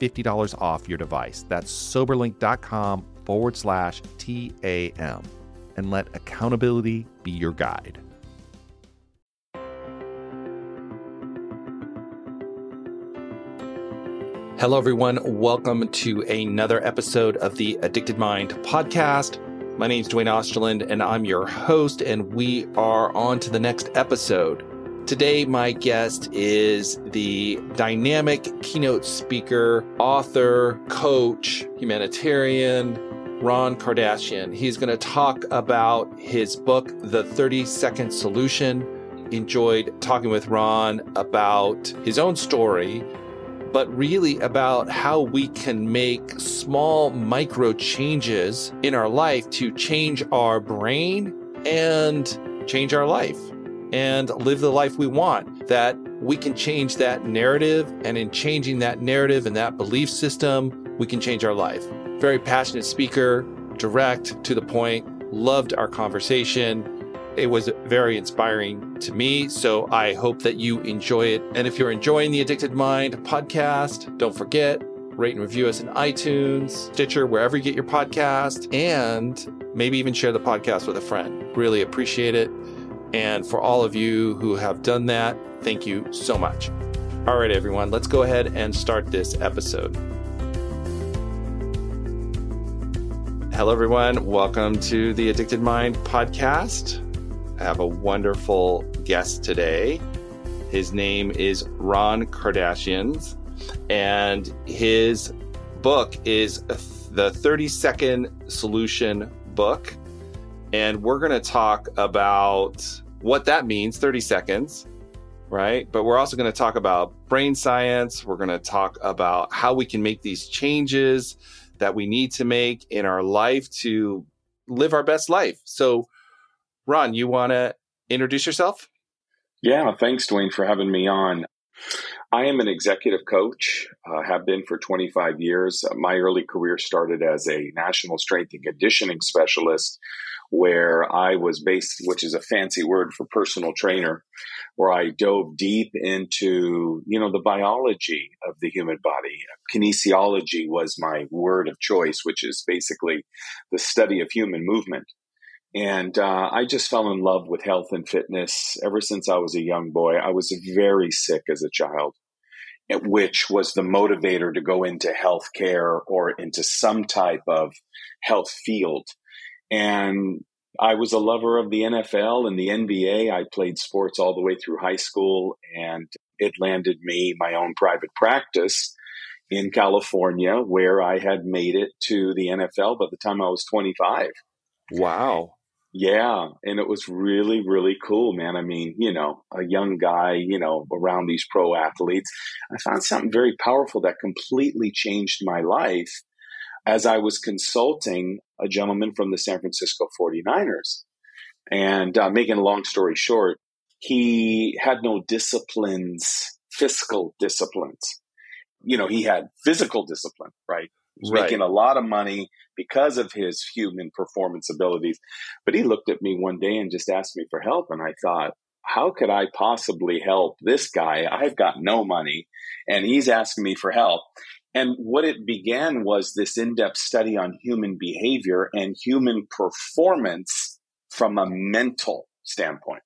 $50 off your device. That's soberlink.com forward slash TAM. And let accountability be your guide. Hello, everyone. Welcome to another episode of the Addicted Mind podcast. My name is Duane Osterlind, and I'm your host, and we are on to the next episode. Today, my guest is the dynamic keynote speaker, author, coach, humanitarian, Ron Kardashian. He's going to talk about his book, The 30 Second Solution. Enjoyed talking with Ron about his own story but really about how we can make small micro changes in our life to change our brain and change our life and live the life we want. That we can change that narrative, and in changing that narrative and that belief system, we can change our life. Very passionate speaker, direct, to the point, loved our conversation it was very inspiring to me. So I hope that you enjoy it. And if you're enjoying the Addicted Mind podcast, don't forget, rate and review us in iTunes, Stitcher, wherever you get your podcast, and maybe even share the podcast with a friend. Really appreciate it. And for all of you who have done that, thank you so much. All right, everyone, let's go ahead and start this episode. Hello, everyone. Welcome to the Addicted Mind podcast. I have a wonderful guest today. His name is Ron Kardashian, and his book is the 30 Second Solution book. And we're going to talk about what that means 30 seconds, right? But we're also going to talk about brain science. We're going to talk about how we can make these changes that we need to make in our life to live our best life. So, Ron, you want to introduce yourself? Yeah, thanks, Duane, for having me on. I am an executive coach, uh, have been for 25 years. My early career started as a national strength and conditioning specialist, where I was based, which is a fancy word for personal trainer, where I dove deep into, you know, the biology of the human body. Kinesiology was my word of choice, which is basically the study of human movement. And uh, I just fell in love with health and fitness ever since I was a young boy. I was very sick as a child, which was the motivator to go into healthcare or into some type of health field. And I was a lover of the NFL and the NBA. I played sports all the way through high school, and it landed me my own private practice in California, where I had made it to the NFL by the time I was 25. Wow. Yeah, and it was really, really cool, man. I mean, you know, a young guy, you know, around these pro athletes. I found something very powerful that completely changed my life as I was consulting a gentleman from the San Francisco 49ers. And uh, making a long story short, he had no disciplines, fiscal disciplines. You know, he had physical discipline, right? was right. making a lot of money because of his human performance abilities. But he looked at me one day and just asked me for help. And I thought, how could I possibly help this guy? I've got no money and he's asking me for help. And what it began was this in depth study on human behavior and human performance from a mental standpoint.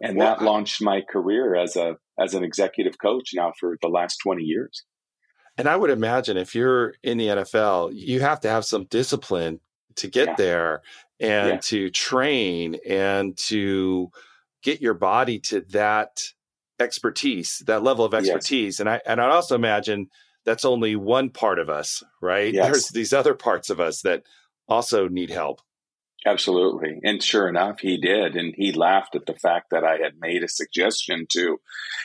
and well, that launched my career as a as an executive coach now for the last 20 years. And I would imagine if you're in the NFL, you have to have some discipline to get yeah. there and yeah. to train and to get your body to that expertise, that level of expertise. Yes. And I and I also imagine that's only one part of us, right? Yes. There's these other parts of us that also need help. Absolutely. And sure enough, he did. And he laughed at the fact that I had made a suggestion to,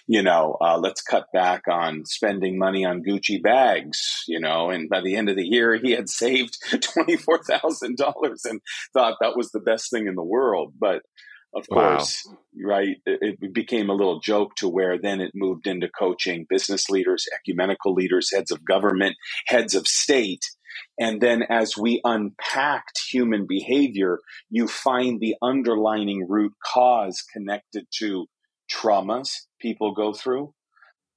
you know, uh, let's cut back on spending money on Gucci bags, you know. And by the end of the year, he had saved $24,000 and thought that was the best thing in the world. But of wow. course, right, it, became a little joke to where then it moved into coaching business leaders, ecumenical leaders, heads of government, heads of state and then as we unpacked human behavior, you find the underlining root cause connected to traumas people go through.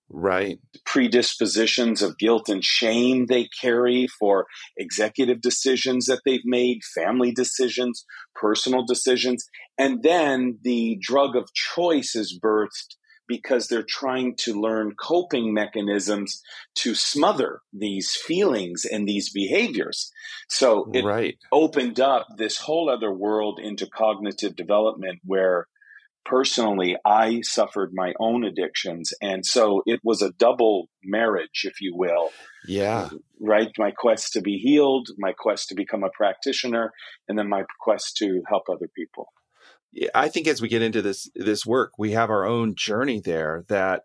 Right. Predispositions of guilt and shame they carry for executive decisions that they've made, family decisions, personal decisions. And then the drug of choice is birthed because they're trying to learn coping mechanisms to smother these feelings and these behaviors. So it right. opened up this whole other world into cognitive development where personally I suffered my own addictions. And so it was a double marriage, if you will. Yeah. Right. My quest to be healed, my quest to become a practitioner, and then my quest to help other people. I think as we get into this this work, we have our own journey there that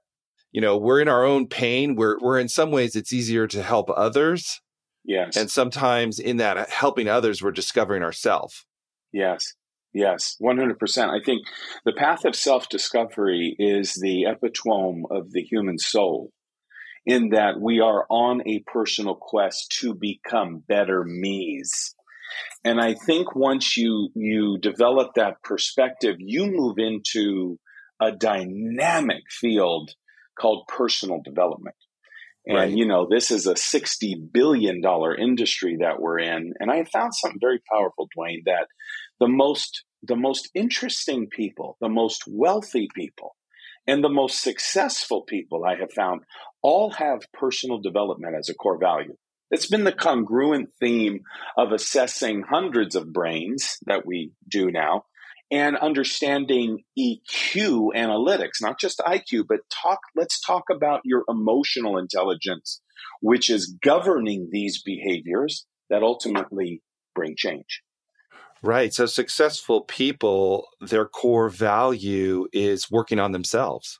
you know, we're in our own pain. We're we're in some ways it's easier to help others. Yes. And sometimes in that helping others, we're discovering ourselves. Yes. Yes, 100%. I think the path of self discovery is the epitome of the human soul, in that we are on a personal quest to become better me's. And I think once you you develop that perspective, you move into a dynamic field called personal development. And right. you know, this is a 60 billion dollar industry that we're in, and I found something very powerful, Duane, that the most the most interesting people, the most wealthy people, and the most successful people I have found all have personal development as a core value. It's been the congruent theme of assessing hundreds of brains that we do now and understanding EQ analytics, not just IQ, but talk, let's talk about your emotional intelligence, which is governing these behaviors that ultimately bring change. Right. So successful people, their core value is working on themselves.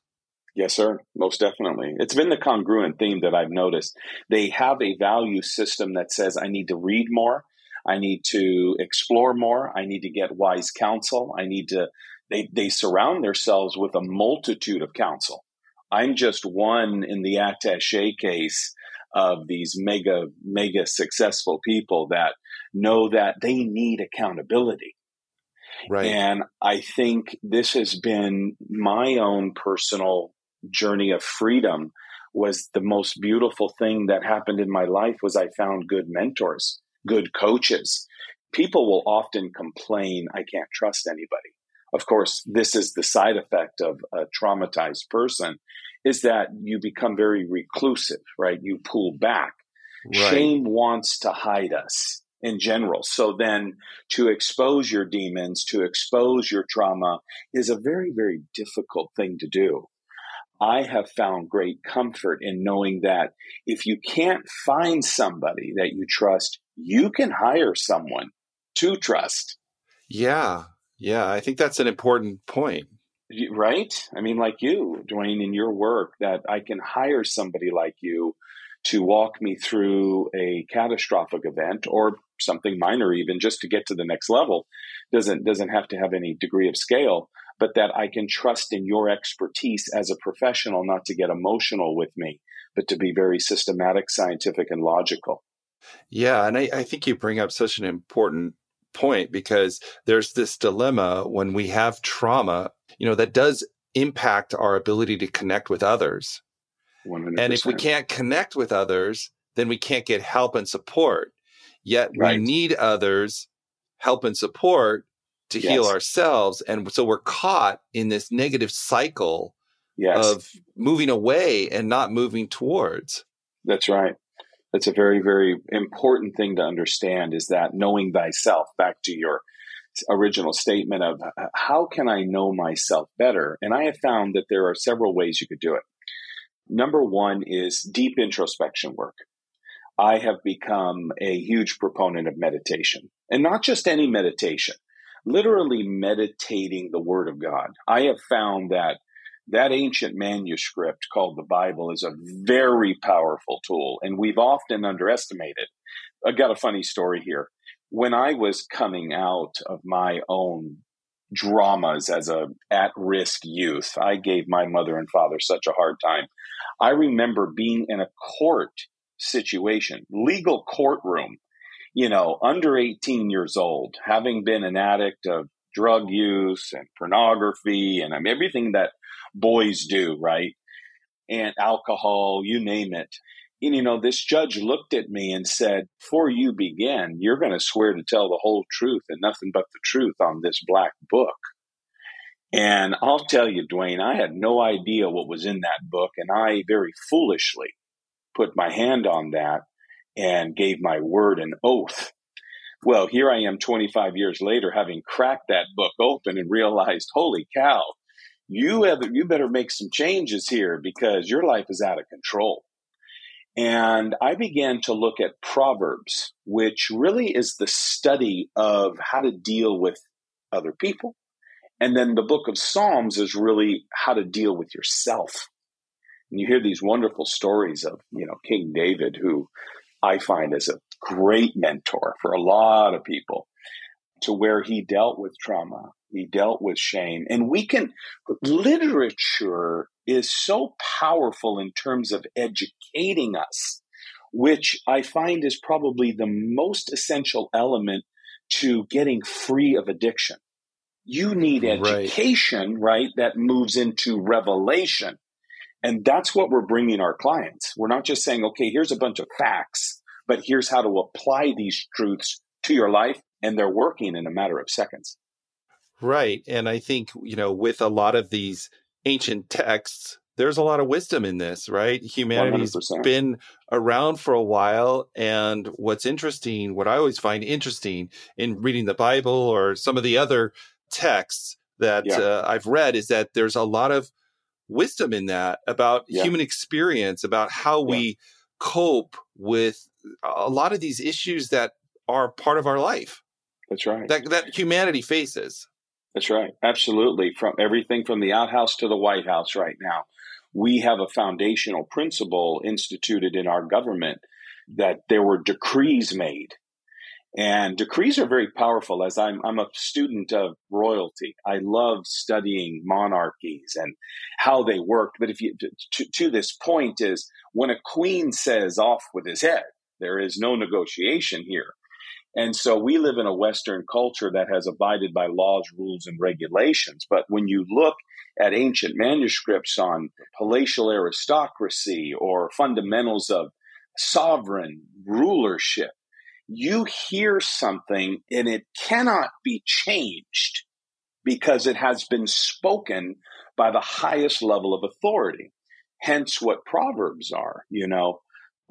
Yes, sir. Most definitely. It's been the congruent theme that I've noticed. They have a value system that says, I need to read more. I need to explore more. I need to get wise counsel. I need to, they, they surround themselves with a multitude of counsel. I'm just one in the attache case of these mega, mega successful people that know that they need accountability. Right. And I think this has been my own personal journey of freedom was the most beautiful thing that happened in my life was I found good mentors, good coaches. People will often complain, I can't trust anybody. Of course, this is the side effect of a traumatized person is that you become very reclusive, right? You pull back. Right. Shame wants to hide us in general. So then to expose your demons, to expose your trauma is a very, very difficult thing to do. I have found great comfort in knowing that if you can't find somebody that you trust, you can hire someone to trust. Yeah. Yeah. I think that's an important point. Right? I mean, like you, Duane, in your work, that I can hire somebody like you to walk me through a catastrophic event or something minor even just to get to the next level doesn't doesn't have to have any degree of scale but that I can trust in your expertise as a professional not to get emotional with me, but to be very systematic, scientific, and logical. Yeah. And I, I think you bring up such an important point because there's this dilemma when we have trauma, you know, that does impact our ability to connect with others. 100%. And if we can't connect with others, then we can't get help and support. Yet right. we need others' help and support to yes. heal ourselves. And so we're caught in this negative cycle yes. of moving away and not moving towards. That's right. That's a very, very important thing to understand is that knowing thyself, back to your original statement of how can I know myself better? And I have found that there are several ways you could do it. Number one is deep introspection work. I have become a huge proponent of meditation and not just any meditation, literally meditating the word of God. I have found that that ancient manuscript called the Bible is a very powerful tool, and we've often underestimated. I've got a funny story here. When I was coming out of my own dramas as a at-risk youth, I gave my mother and father such a hard time. I remember being in a court situation, legal courtroom, you know, under 18 years old, having been an addict of drug use and pornography and I mean, everything that boys do, right? And alcohol, you name it. And, you know, this judge looked at me and said, Before you begin, you're going to swear to tell the whole truth and nothing but the truth on this black book. And I'll tell you, Duane, I had no idea what was in that book. And I very foolishly put my hand on that and gave my word and oath. Well, here I am 25 years later, having cracked that book open and realized, holy cow, you have you better make some changes here because your life is out of control. And I began to look at Proverbs, which really is the study of how to deal with other people. And then the book of Psalms is really how to deal with yourself. And you hear these wonderful stories of, you know, King David, who I find is a great mentor for a lot of people to where he dealt with trauma, he dealt with shame. And we can, literature is so powerful in terms of educating us, which I find is probably the most essential element to getting free of addiction. You need education, right, right that moves into revelation. And that's what we're bringing our clients. We're not just saying, okay, here's a bunch of facts, but here's how to apply these truths to your life. And they're working in a matter of seconds. Right. And I think, you know, with a lot of these ancient texts, there's a lot of wisdom in this, right? Humanity's 100%. been around for a while. And what's interesting, what I always find interesting in reading the Bible or some of the other texts that yeah. uh, I've read is that there's a lot of wisdom in that about yeah. human experience, about how yeah. we cope with a lot of these issues that are part of our life. That's right. That that humanity faces. That's right. Absolutely. From everything from the outhouse to the White House right now. We have a foundational principle instituted in our government that there were decrees made and decrees are very powerful as I'm, I'm a student of royalty. I love studying monarchies and how they worked. But if you, to, to this point is when a queen says off with his head, there is no negotiation here. And so we live in a Western culture that has abided by laws, rules, and regulations. But when you look at ancient manuscripts on palatial aristocracy or fundamentals of sovereign rulership, you hear something and it cannot be changed because it has been spoken by the highest level of authority. Hence what Proverbs are, you know.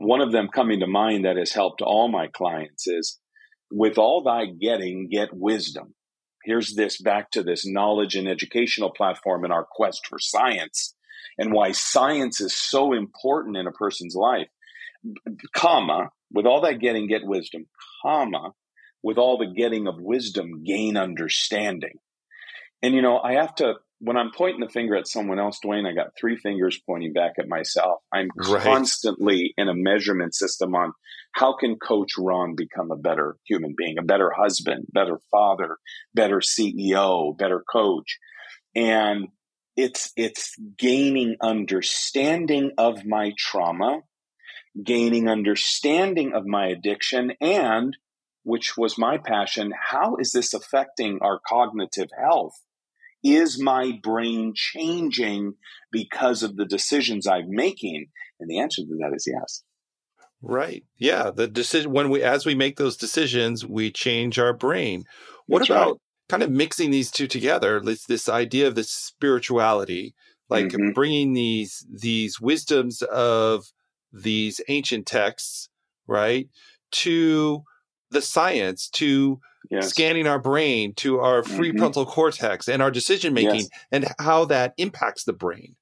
One of them coming to mind that has helped all my clients is with all thy getting, get wisdom. Here's this back to this knowledge and educational platform in our quest for science and why science is so important in a person's life comma, with all that getting, get wisdom, comma, with all the getting of wisdom, gain understanding. And, you know, I have to, when I'm pointing the finger at someone else, Duane, I got three fingers pointing back at myself. I'm right. constantly in a measurement system on how can Coach Ron become a better human being, a better husband, better father, better CEO, better coach. And it's, it's gaining understanding of my trauma gaining understanding of my addiction and which was my passion how is this affecting our cognitive health is my brain changing because of the decisions i'm making? And the answer to that is yes. Right. Yeah. The decision when we as we make those decisions we change our brain. What That's about right. kind of mixing these two together, this, this idea of this spirituality, like mm-hmm. bringing these these wisdoms of these ancient texts, right, to the science, to yes. scanning our brain, to our mm-hmm. prefrontal cortex and our decision making, yes. and how that impacts the brain.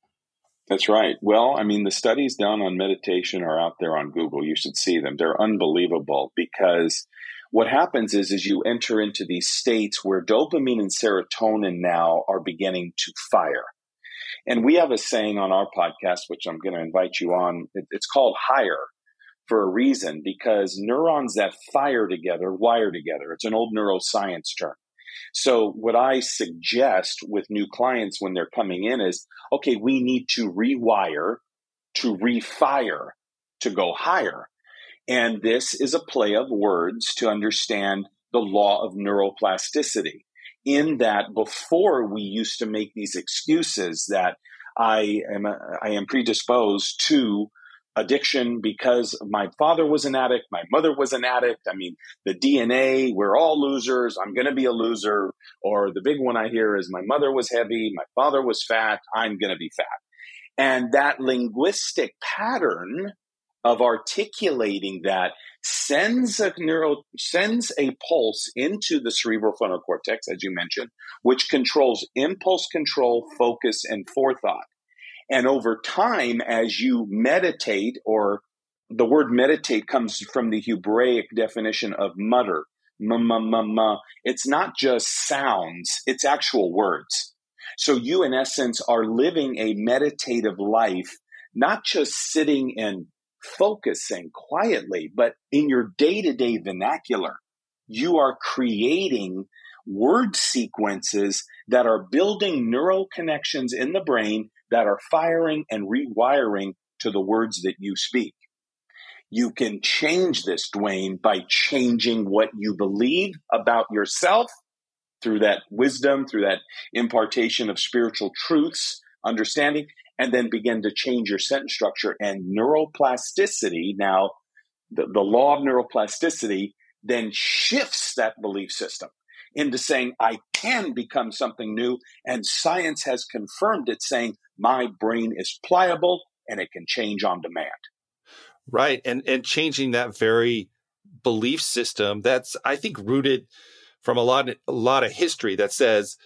That's right. Well, I mean, the studies done on meditation are out there on Google. You should see them. They're unbelievable because what happens is, is you enter into these states where dopamine and serotonin now are beginning to fire. And we have a saying on our podcast, which I'm going to invite you on. It's called higher for a reason because neurons that fire together wire together. It's an old neuroscience term. So what I suggest with new clients when they're coming in is, okay, we need to rewire to refire to go higher. And this is a play of words to understand the law of neuroplasticity. In that, before we used to make these excuses that I am I am predisposed to addiction because my father was an addict, my mother was an addict. I mean, the DNA, we're all losers. I'm going to be a loser. Or the big one I hear is my mother was heavy, my father was fat, I'm going to be fat. And that linguistic pattern of articulating that sends a neuro sends a pulse into the cerebral frontal cortex as you mentioned which controls impulse control focus and forethought and over time, as you meditate, or the word meditate comes from the Hebraic definition of mutter, ma, It's not just sounds, it's actual words. So you, in essence, are living a meditative life, not just sitting and focusing quietly, but in your day to day vernacular. You are creating word sequences that are building neural connections in the brain that are firing and rewiring to the words that you speak. You can change this, Duane, by changing what you believe about yourself through that wisdom, through that impartation of spiritual truths, understanding, and then begin to change your sentence structure and neuroplasticity. Now, the, the law of neuroplasticity then shifts that belief system into saying, I can become something new. And science has confirmed it, saying, my brain is pliable and it can change on demand. Right. And and changing that very belief system that's I think rooted from a lot a lot of history that says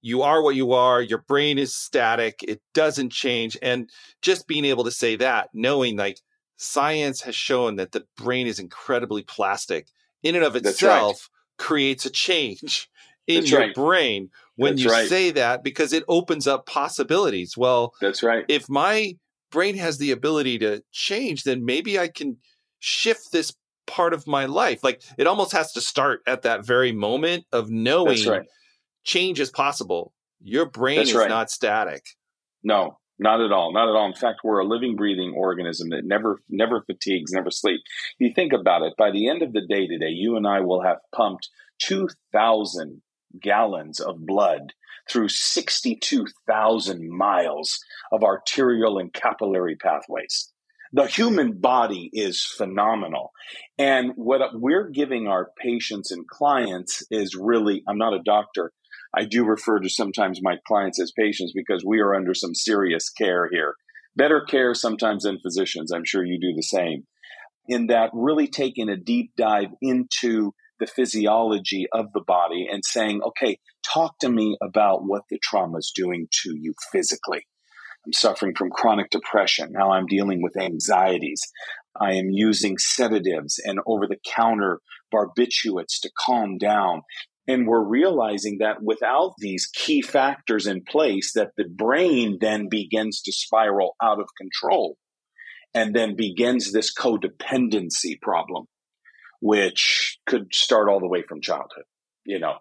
you are what you are, your brain is static, it doesn't change. And just being able to say that, knowing like science has shown that the brain is incredibly plastic in and of itself right. creates a change in That's your right. brain when That's you right. say that because it opens up possibilities. Well, That's right. If my brain has the ability to change, then maybe I can shift this part of my life. Like it almost has to start at that very moment of knowing right. change is possible. Your brain That's is right. not static. No, not at all. Not at all. In fact, we're a living, breathing organism that never, never fatigues, never sleeps. You think about it. By the end of the day today, you and I will have pumped two thousand gallons of blood through 62,000 miles of arterial and capillary pathways. The human body is phenomenal. And what we're giving our patients and clients is really, I'm not a doctor. I do refer to sometimes my clients as patients because we are under some serious care here. Better care sometimes than physicians. I'm sure you do the same. In that, really taking a deep dive into the physiology of the body and saying, okay, talk to me about what the trauma is doing to you physically. I'm suffering from chronic depression. Now I'm dealing with anxieties. I am using sedatives and over the counter barbiturates to calm down. And we're realizing that without these key factors in place, that the brain then begins to spiral out of control and then begins this codependency problem which could start all the way from childhood, you know.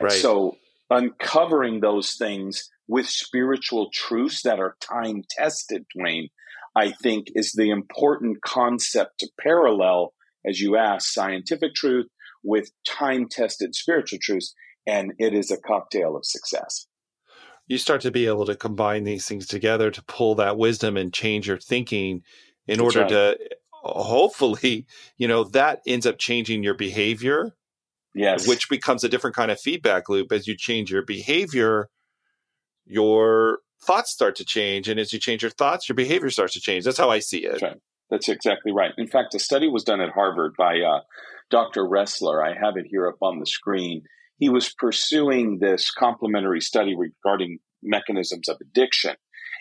Right. So uncovering those things with spiritual truths that are time tested, Duane, I think is the important concept to parallel, as you asked, scientific truth with time tested spiritual truths. And it is a cocktail of success. You start to be able to combine these things together to pull that wisdom and change your thinking in That's order right. to hopefully, you know, that ends up changing your behavior Yes. Which becomes a different kind of feedback loop as you change your behavior, your thoughts start to change. And as you change your thoughts, your behavior starts to change. That's how I see it. That's, right. That's exactly right. In fact, a study was done at Harvard by uh, Dr. Ressler. I have it here up on the screen. He was pursuing this complementary study regarding mechanisms of addiction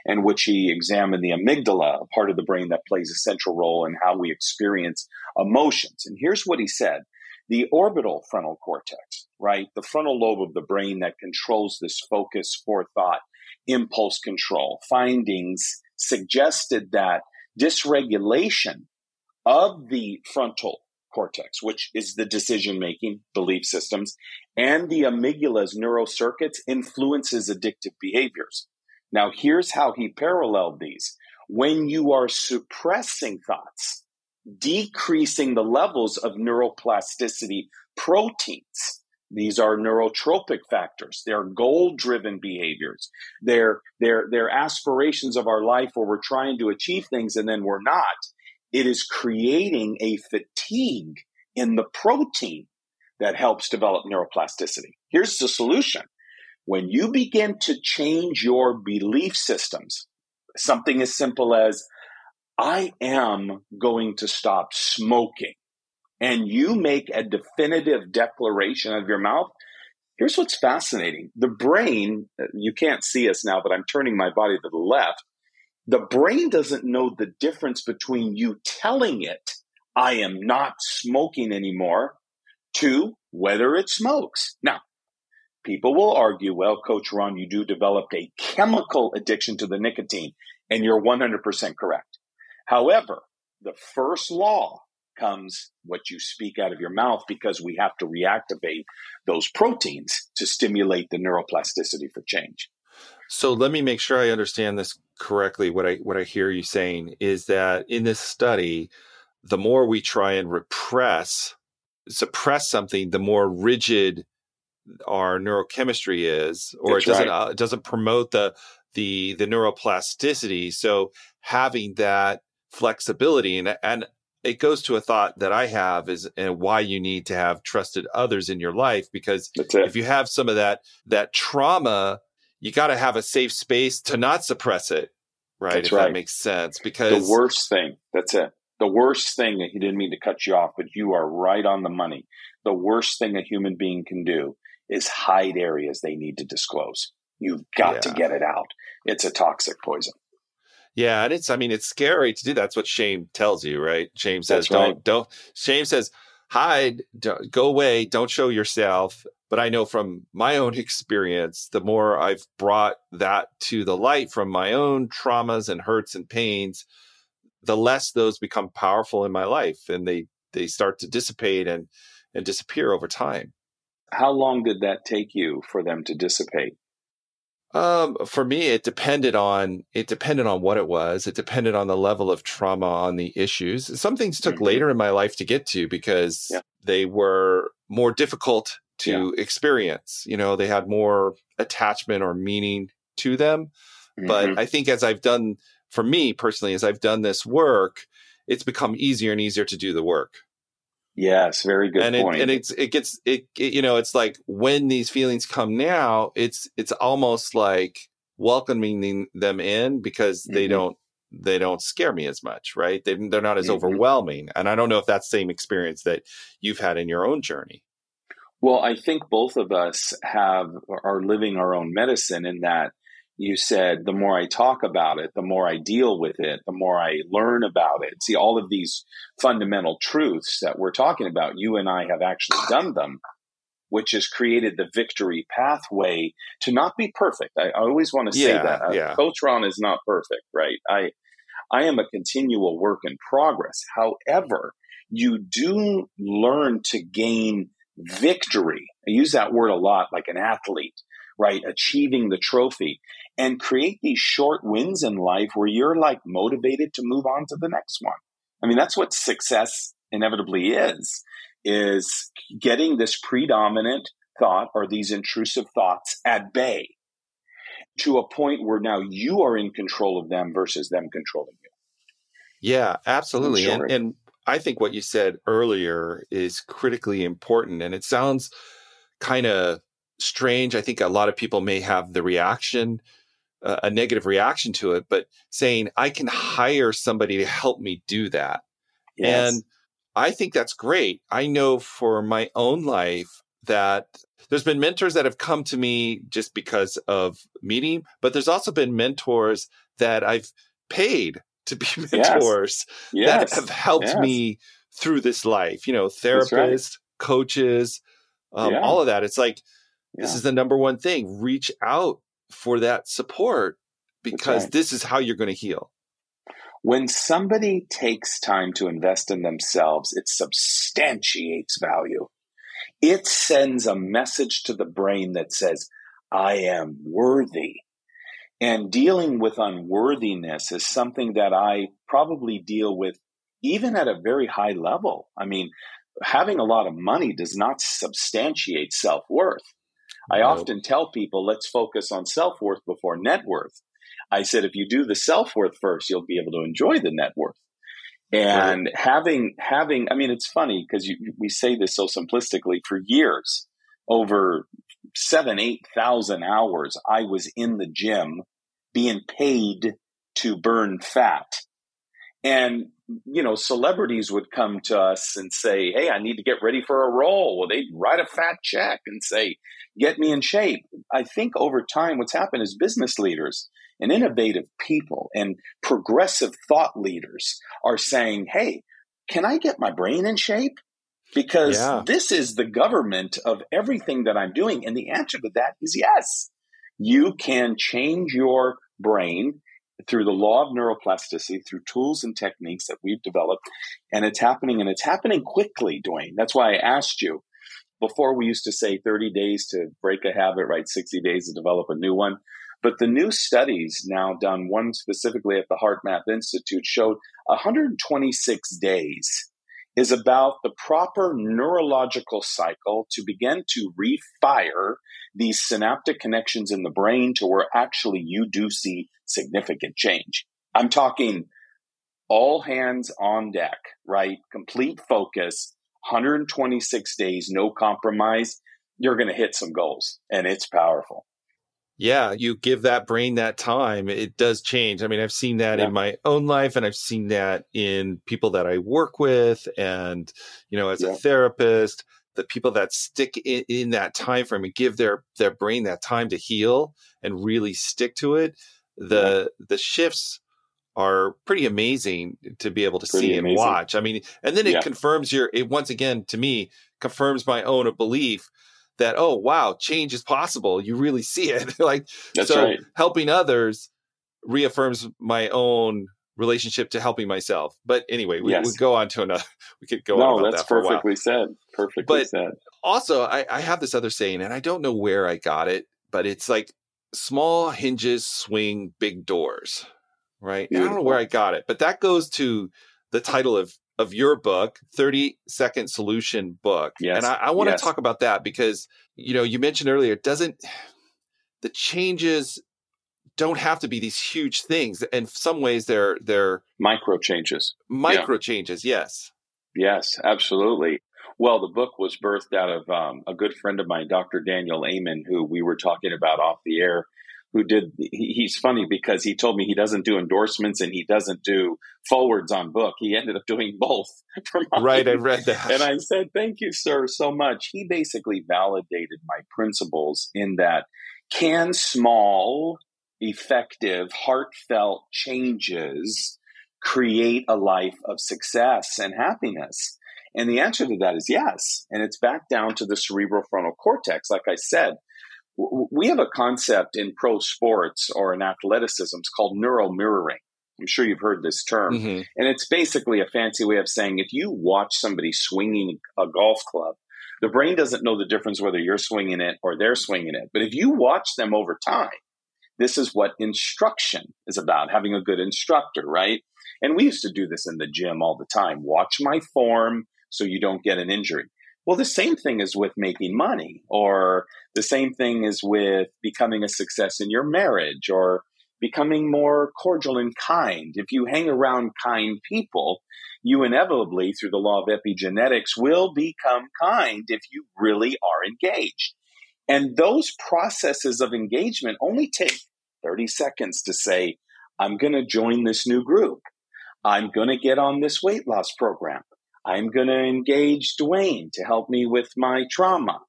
in which he examined the amygdala, a part of the brain that plays a central role in how we experience emotions. And here's what he said the orbital frontal cortex, right? The frontal lobe of the brain that controls this focus, forethought, impulse control. Findings suggested that dysregulation of the frontal cortex, which is the decision making belief systems, and the amygdala's neural circuits influences addictive behaviors. Now, here's how he paralleled these. When you are suppressing thoughts, decreasing the levels of neuroplasticity proteins, these are neurotropic factors. They're goal driven behaviors. They're, they're, they're aspirations of our life where we're trying to achieve things and then we're not. It is creating a fatigue in the protein that helps develop neuroplasticity. Here's the solution when you begin to change your belief systems, something as simple as, I am going to stop smoking, and you make a definitive declaration of your mouth, here's what's fascinating. The brain, you can't see us now, but I'm turning my body to the left. The brain doesn't know the difference between you telling it, I am not smoking anymore, to whether it smokes. Now, People will argue, well, Coach Ron, you do develop a chemical addiction to the nicotine, and you're 100% correct. However, the first law comes what you speak out of your mouth because we have to reactivate those proteins to stimulate the neuroplasticity for change. So let me make sure I understand this correctly. What I what I hear you saying is that in this study, the more we try and repress, suppress something, the more rigid our neurochemistry is, or That's it doesn't right. uh, it doesn't promote the the the neuroplasticity. So having that flexibility and and it goes to a thought that I have is and why you need to have trusted others in your life because if you have some of that that trauma, you got to have a safe space to not suppress it, right? That's if right. that makes sense. Because the worst thing, that's it. The worst thing, he didn't mean to cut you off, but you are right on the money. The worst thing a human being can do is hide areas they need to disclose. You've got yeah. to get it out. It's a toxic poison. Yeah, and it's I mean it's scary to do. That's what shame tells you, right? Shame says don't don't. Shame says hide, don't, go away, don't show yourself. But I know from my own experience, the more I've brought that to the light from my own traumas and hurts and pains, the less those become powerful in my life, and they they start to dissipate and and disappear over time. How long did that take you for them to dissipate? Um, for me, it depended on it depended on what it was. It depended on the level of trauma on the issues. Some things took mm-hmm. later in my life to get to because yeah. they were more difficult to yeah. experience. You know, they had more attachment or meaning to them. Mm-hmm. But I think as I've done, for me personally, as I've done this work, it's become easier and easier to do the work. Yes, very good and point. It, and it's it gets it, it, you know it's like when these feelings come now, it's it's almost like welcoming them in because mm-hmm. they don't they don't scare me as much, right? They they're not as mm-hmm. overwhelming, and I don't know if that's the same experience that you've had in your own journey. Well, I think both of us have are living our own medicine in that you said the more I talk about it, the more I deal with it, the more I learn about it. See, all of these fundamental truths that we're talking about, you and I have actually done them, which has created the victory pathway to not be perfect. I, I always want to say yeah, that. Uh, yeah. Coach Ron is not perfect, right? I, I am a continual work in progress. However, you do learn to gain victory. I use that word a lot like an athlete right? Achieving the trophy and create these short wins in life where you're like motivated to move on to the next one. I mean, that's what success inevitably is, is getting this predominant thought or these intrusive thoughts at bay to a point where now you are in control of them versus them controlling you. Yeah, absolutely. And, and I think what you said earlier is critically important. And it sounds kind of strange. I think a lot of people may have the reaction, a negative reaction to it, but saying, I can hire somebody to help me do that. Yes. And I think that's great. I know for my own life that there's been mentors that have come to me just because of meeting, but there's also been mentors that I've paid to be mentors yes. Yes. that have helped yes. me through this life. You know, therapists, right. coaches, um, yeah. all of that. It's like yeah. this is the number one thing. Reach out for that support because right. this is how you're going to heal. When somebody takes time to invest in themselves, it substantiates value. It sends a message to the brain that says, I am worthy. And dealing with unworthiness is something that I probably deal with even at a very high level. I mean, having a lot of money does not substantiate self worth. I often tell people, let's focus on self worth before net worth. I said, if you do the self worth first, you'll be able to enjoy the net worth. And right. having, having, I mean, it's funny because we say this so simplistically for years, over seven, 8,000 hours, I was in the gym being paid to burn fat. And, you know, celebrities would come to us and say, Hey, I need to get ready for a role. Well, they'd write a fat check and say, Get me in shape. I think over time, what's happened is business leaders and innovative people and progressive thought leaders are saying, Hey, can I get my brain in shape? Because yeah. this is the government of everything that I'm doing. And the answer to that is yes. You can change your brain through the law of neuroplasticity, through tools and techniques that we've developed. And it's happening and it's happening quickly, Duane. That's why I asked you. Before we used to say 30 days to break a habit, right? 60 days to develop a new one. But the new studies now done, one specifically at the HeartMath Institute, showed 126 days is about the proper neurological cycle to begin to refire these synaptic connections in the brain to where actually you do see significant change. I'm talking all hands on deck, right? Complete focus, 126 days, no compromise. You're going to hit some goals and it's powerful yeah, you give that brain that time, it does change. I mean, I've seen that yeah. in my own life and I've seen that in people that I work with and, you know, as yeah. a therapist, the people that stick in, in, that time frame and give their their brain that time to heal and really stick to it, the the shifts are pretty amazing to be able to pretty see amazing. and watch. I mean, and then it confirms your it once again to me confirms my own belief that oh wow change is possible you really see it like That's so right. helping others reaffirms my own relationship to helping myself but anyway we yes. would go on to another we could go no, on that's that perfectly said perfectly but said also I, I have this other saying and i don't know where i got it but it's like small hinges swing big doors right i don't know where i got it but that goes to the title of of your book, 30 second solution book. Yes. And I, I want to yes. talk about that because, you know, you mentioned earlier, it doesn't, the changes don't have to be these huge things. In some ways, they're, they're micro changes. Micro yeah. changes. Yes. Yes, absolutely. Well, the book was birthed out of um, a good friend of mine, Dr. Daniel Amen, who we were talking about off the air who did he, he's funny because he told me he doesn't do endorsements and he doesn't do forwards on book. He ended up doing both right i read that. And i said thank you sir so much. He basically validated my principles in that can small effective heartfelt changes create a life of success and happiness and the answer to that is yes and it's back down to the cerebral frontal cortex like i said we have a concept in pro sports or in athleticism called neural mirroring. I'm sure you've heard this term. Mm-hmm. And it's basically a fancy way of saying if you watch somebody swinging a golf club, the brain doesn't know the difference whether you're swinging it or they're swinging it. But if you watch them over time, this is what instruction is about having a good instructor, right? And we used to do this in the gym all the time. Watch my form so you don't get an injury. Well, the same thing is with making money, or the same thing is with becoming a success in your marriage, or becoming more cordial and kind. If you hang around kind people, you inevitably, through the law of epigenetics, will become kind if you really are engaged. And those processes of engagement only take 30 seconds to say, I'm going to join this new group. I'm going to get on this weight loss program. I'm going to engage Duane to help me with my trauma.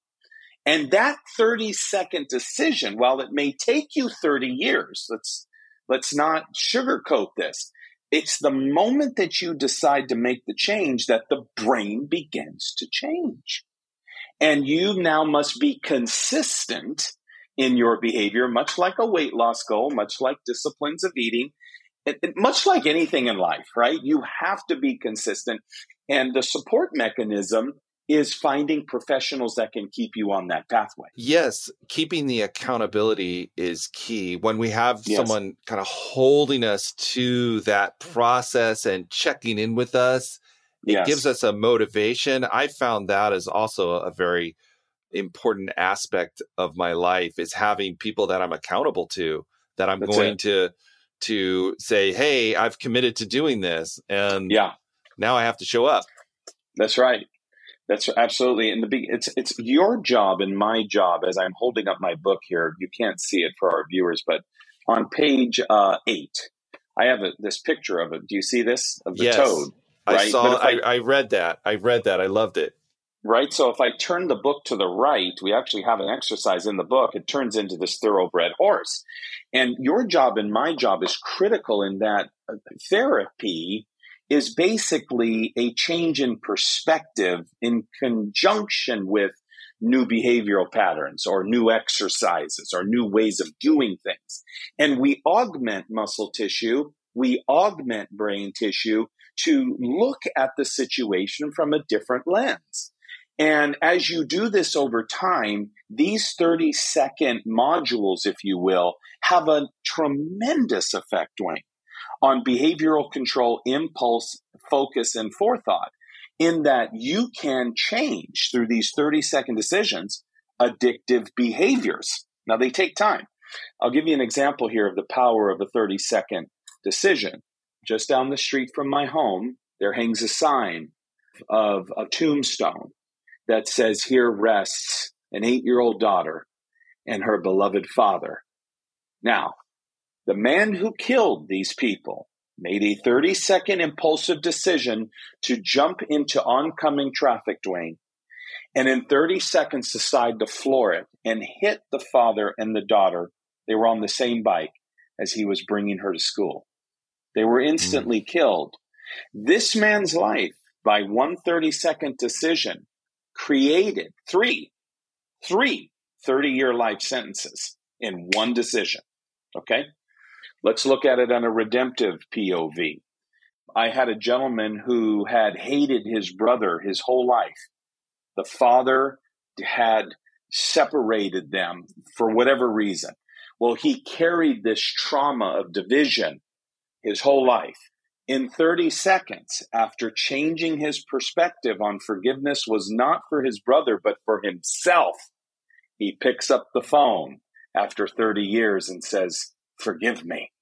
And that 30 second decision, while it may take you 30 years, let's, let's not sugarcoat this. It's the moment that you decide to make the change that the brain begins to change. And you now must be consistent in your behavior, much like a weight loss goal, much like disciplines of eating, much like anything in life, right? You have to be consistent. And the support mechanism is finding professionals that can keep you on that pathway. Yes, keeping the accountability is key. When we have yes. someone kind of holding us to that process and checking in with us, it yes. gives us a motivation. I found that is also a very important aspect of my life is having people that I'm accountable to, that I'm That's going it. to to say, "Hey, I've committed to doing this." And yeah. Now I have to show up. That's right. That's absolutely in the be- it's it's your job and my job as I'm holding up my book here. You can't see it for our viewers, but on page uh, eight, I have a, this picture of it. Do you see this of the yes, toad? Right? I saw. I, I, I read that. I read that. I loved it. Right. So if I turn the book to the right, we actually have an exercise in the book. It turns into this thoroughbred horse, and your job and my job is critical in that uh, therapy is basically a change in perspective in conjunction with new behavioral patterns or new exercises or new ways of doing things. And we augment muscle tissue, we augment brain tissue to look at the situation from a different lens. And as you do this over time, these 30 second modules, if you will, have a tremendous effect, Duane on behavioral control, impulse, focus, and forethought, in that you can change through these 30 second decisions addictive behaviors. Now, they take time. I'll give you an example here of the power of a 30 second decision. Just down the street from my home, there hangs a sign of a tombstone that says, Here rests an eight year old daughter and her beloved father. Now, the man who killed these people made a 30 second impulsive decision to jump into oncoming traffic, Duane, and in 30 seconds decide to floor it and hit the father and the daughter. They were on the same bike as he was bringing her to school. They were instantly mm. killed. This man's life, by one 30 second decision, created three, three 30 year life sentences in one decision. Okay. Let's look at it on a redemptive POV. I had a gentleman who had hated his brother his whole life. The father had separated them for whatever reason. Well, he carried this trauma of division his whole life. In 30 seconds, after changing his perspective on forgiveness was not for his brother, but for himself, he picks up the phone after 30 years and says, Forgive me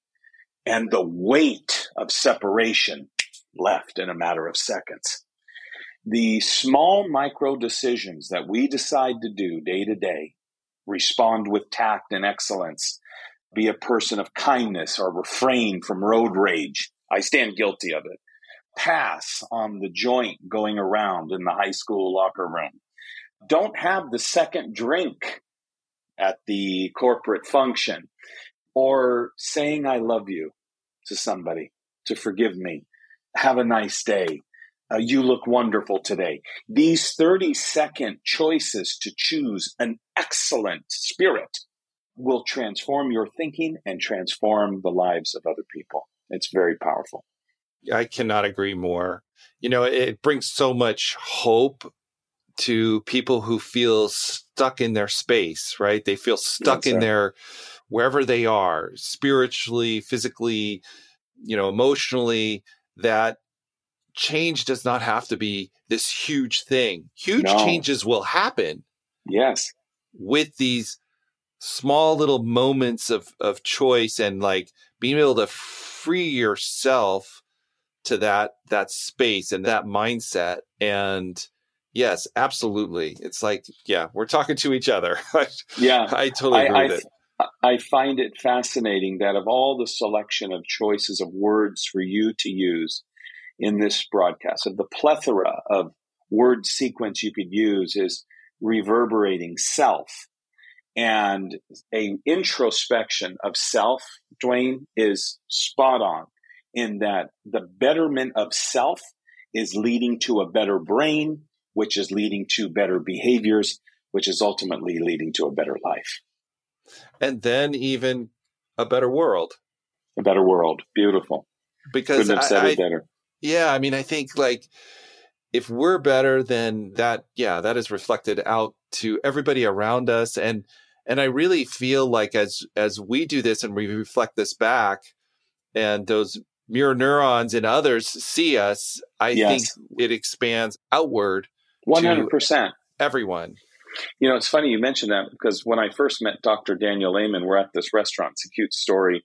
and the weight of separation left in a matter of seconds. The small micro decisions that we decide to do day to day, respond with tact and excellence, be a person of kindness or refrain from road rage. I stand guilty of it. Pass on the joint going around in the high school locker room. Don't have the second drink at the corporate function or saying I love you to somebody to forgive me. Have a nice day. Uh, you look wonderful today. These 30 second choices to choose an excellent spirit will transform your thinking and transform the lives of other people. It's very powerful. I cannot agree more. You know, it brings so much hope to people who feel stuck in their space, right? They feel stuck yes, in their wherever they are, spiritually, physically, you know, emotionally, that change does not have to be this huge thing. Huge no. changes will happen. Yes. With these small little moments of of choice and like being able to free yourself to that that space and that mindset and yes absolutely it's like yeah we're talking to each other yeah i totally agree I, with I, it i find it fascinating that of all the selection of choices of words for you to use in this broadcast of the plethora of word sequence you could use is reverberating self and a introspection of self duane is spot on in that the betterment of self is leading to a better brain, which is leading to better behaviors, which is ultimately leading to a better life. And then even a better world. A better world. Beautiful. Because Couldn't have said I, it better. Yeah, I mean, I think like if we're better, then that yeah, that is reflected out to everybody around us. And and I really feel like as as we do this and we reflect this back, and those mirror neurons in others see us, I yes. think it expands outward. One hundred percent. Everyone. You know, it's funny you mentioned that because when I first met Dr. Daniel Amen, we're at this restaurant. It's a cute story,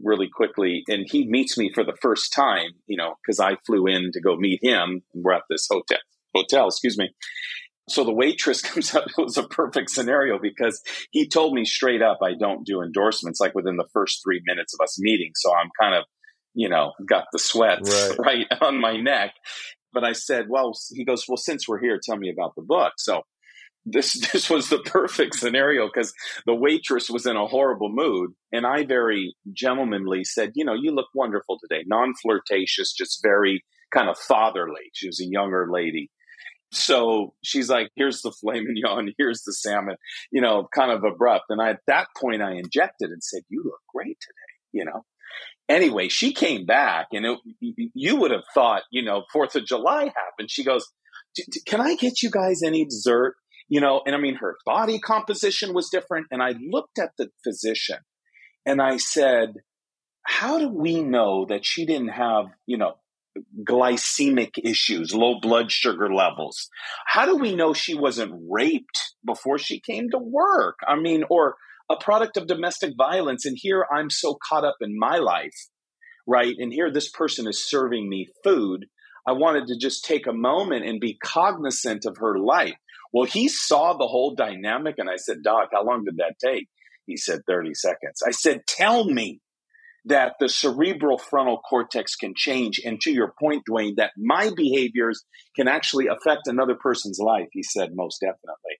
really quickly, and he meets me for the first time. You know, because I flew in to go meet him. and We're at this hotel. Hotel, excuse me. So the waitress comes up. It was a perfect scenario because he told me straight up, I don't do endorsements like within the first three minutes of us meeting. So I'm kind of you know, got the sweats right. right on my neck. But I said, well, he goes, well, since we're here, tell me about the book. So this this was the perfect scenario because the waitress was in a horrible mood and i very gentlemanly said you know you look wonderful today. Non-flirtatious just very kind of fatherly. She was a younger lady. So she's like here's the filet mignon here's the salmon you know kind of abrupt. And I, at that point i injected and said you look great today you know? Anyway, she came back and it, you would have thought, you know, Fourth of July happened. She goes, can I get you guys any dessert? You know, and I mean, her body composition was different. And I looked at the physician and I said, how do we know that she didn't have, you know, glycemic issues, low blood sugar levels? How do we know she wasn't raped before she came to work? I mean, or a product of domestic violence. And here I'm so caught up in my life, right? And here this person is serving me food. I wanted to just take a moment and be cognizant of her life. Well, he saw the whole dynamic, and I said, Doc, how long did that take? He said, 30 seconds. I said, Tell me that the cerebral frontal cortex can change. And to your point, Duane, that my behaviors can actually affect another person's life. He said, Most definitely.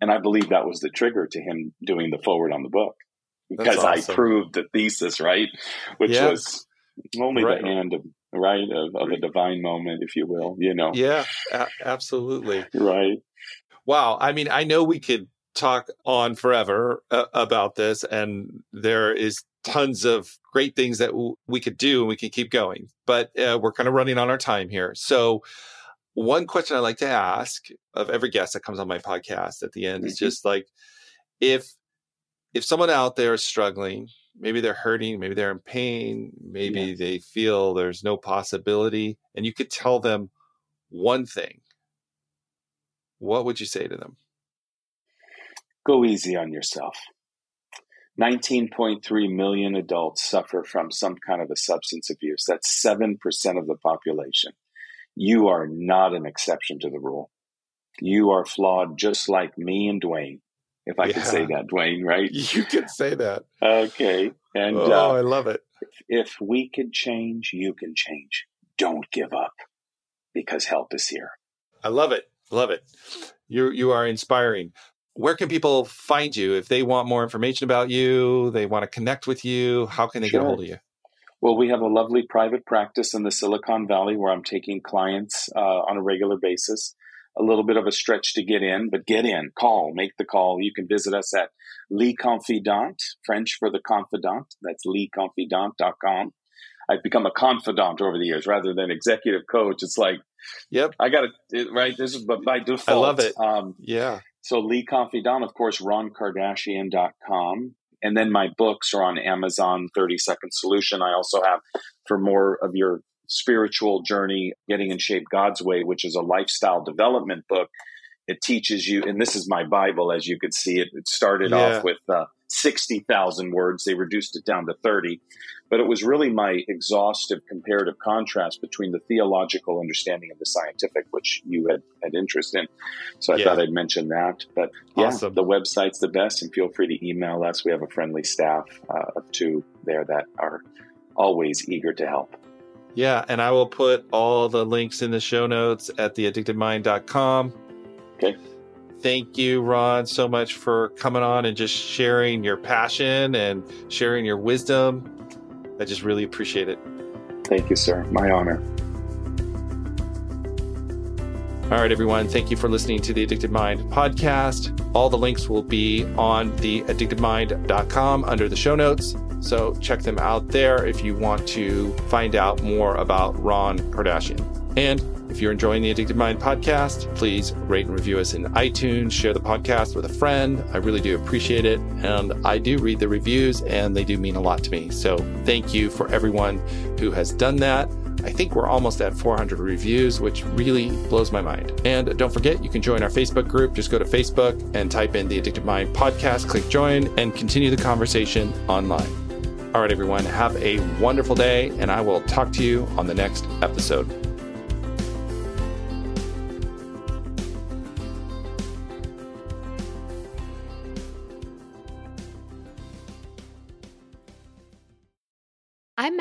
And I believe that was the trigger to him doing the foreword on the book because awesome. I proved the thesis, right? Which yeah. was only right. the hand of right of, of, a divine moment, if you will. You know. Yeah, a- absolutely. right. Wow. I mean, I know we could talk on forever uh, about this, and there is tons of great things that w- we could do, and we can keep going. But uh, we're kind of running on our time here, so one question I like to ask of every guest that comes on my podcast at the end mm-hmm. is just like if if someone out there is struggling, maybe they're hurting, maybe they're in pain, maybe yeah. they feel there's no possibility, and you could tell them one thing, what would you say to them? Go easy on yourself. 19.3 million adults suffer from some kind of a substance abuse. That's 7% of the population. You are not an exception to the rule. You are flawed just like me and Duane. If I yeah. could say that, Duane, right? You can say that. Okay. And oh, uh, I love it. If we can change, you can change. Don't give up because help is here. I love it. Love it. You you are inspiring. Where can people find you if they want more information about you? They want to connect with you. How can they sure. get a hold of you? Well, we have a lovely private practice in the Silicon Valley where I'm taking clients uh, on a regular basis. A little bit of a stretch to get in, but get in, call, make the call. You can visit us at Le Confidant, French for the confidant. That's leconfidant.com. I've become a confidant over the years rather than executive coach. It's like, yep, I got it right. This is but by default. I love it. Um, yeah. So Le Confidant, of course, RonKardashian.com. And then my books are on Amazon, 30 Second Solution. I also have for more of your spiritual journey, Getting in Shape God's Way, which is a lifestyle development book. It teaches you, and this is my Bible, as you could see. It, it started yeah. off with uh, 60,000 words. They reduced it down to 30. But it was really my exhaustive comparative contrast between the theological understanding and the scientific, which you had, had interest in. So I yeah. thought I'd mention that. But yeah, awesome. the website's the best, and feel free to email us. We have a friendly staff uh, of two there that are always eager to help. Yeah, and I will put all the links in the show notes at theaddictedmind.com. Okay. Thank you, Ron, so much for coming on and just sharing your passion and sharing your wisdom. I just really appreciate it. Thank you, sir. My honor. All right, everyone. Thank you for listening to the Addicted Mind podcast. All the links will be on the addictedmind.com under the show notes. So check them out there if you want to find out more about Ron Kardashian. And if you're enjoying the Addicted Mind podcast, please rate and review us in iTunes, share the podcast with a friend. I really do appreciate it. And I do read the reviews, and they do mean a lot to me. So thank you for everyone who has done that. I think we're almost at 400 reviews, which really blows my mind. And don't forget, you can join our Facebook group. Just go to Facebook and type in the Addicted Mind podcast, click join, and continue the conversation online. All right, everyone, have a wonderful day, and I will talk to you on the next episode.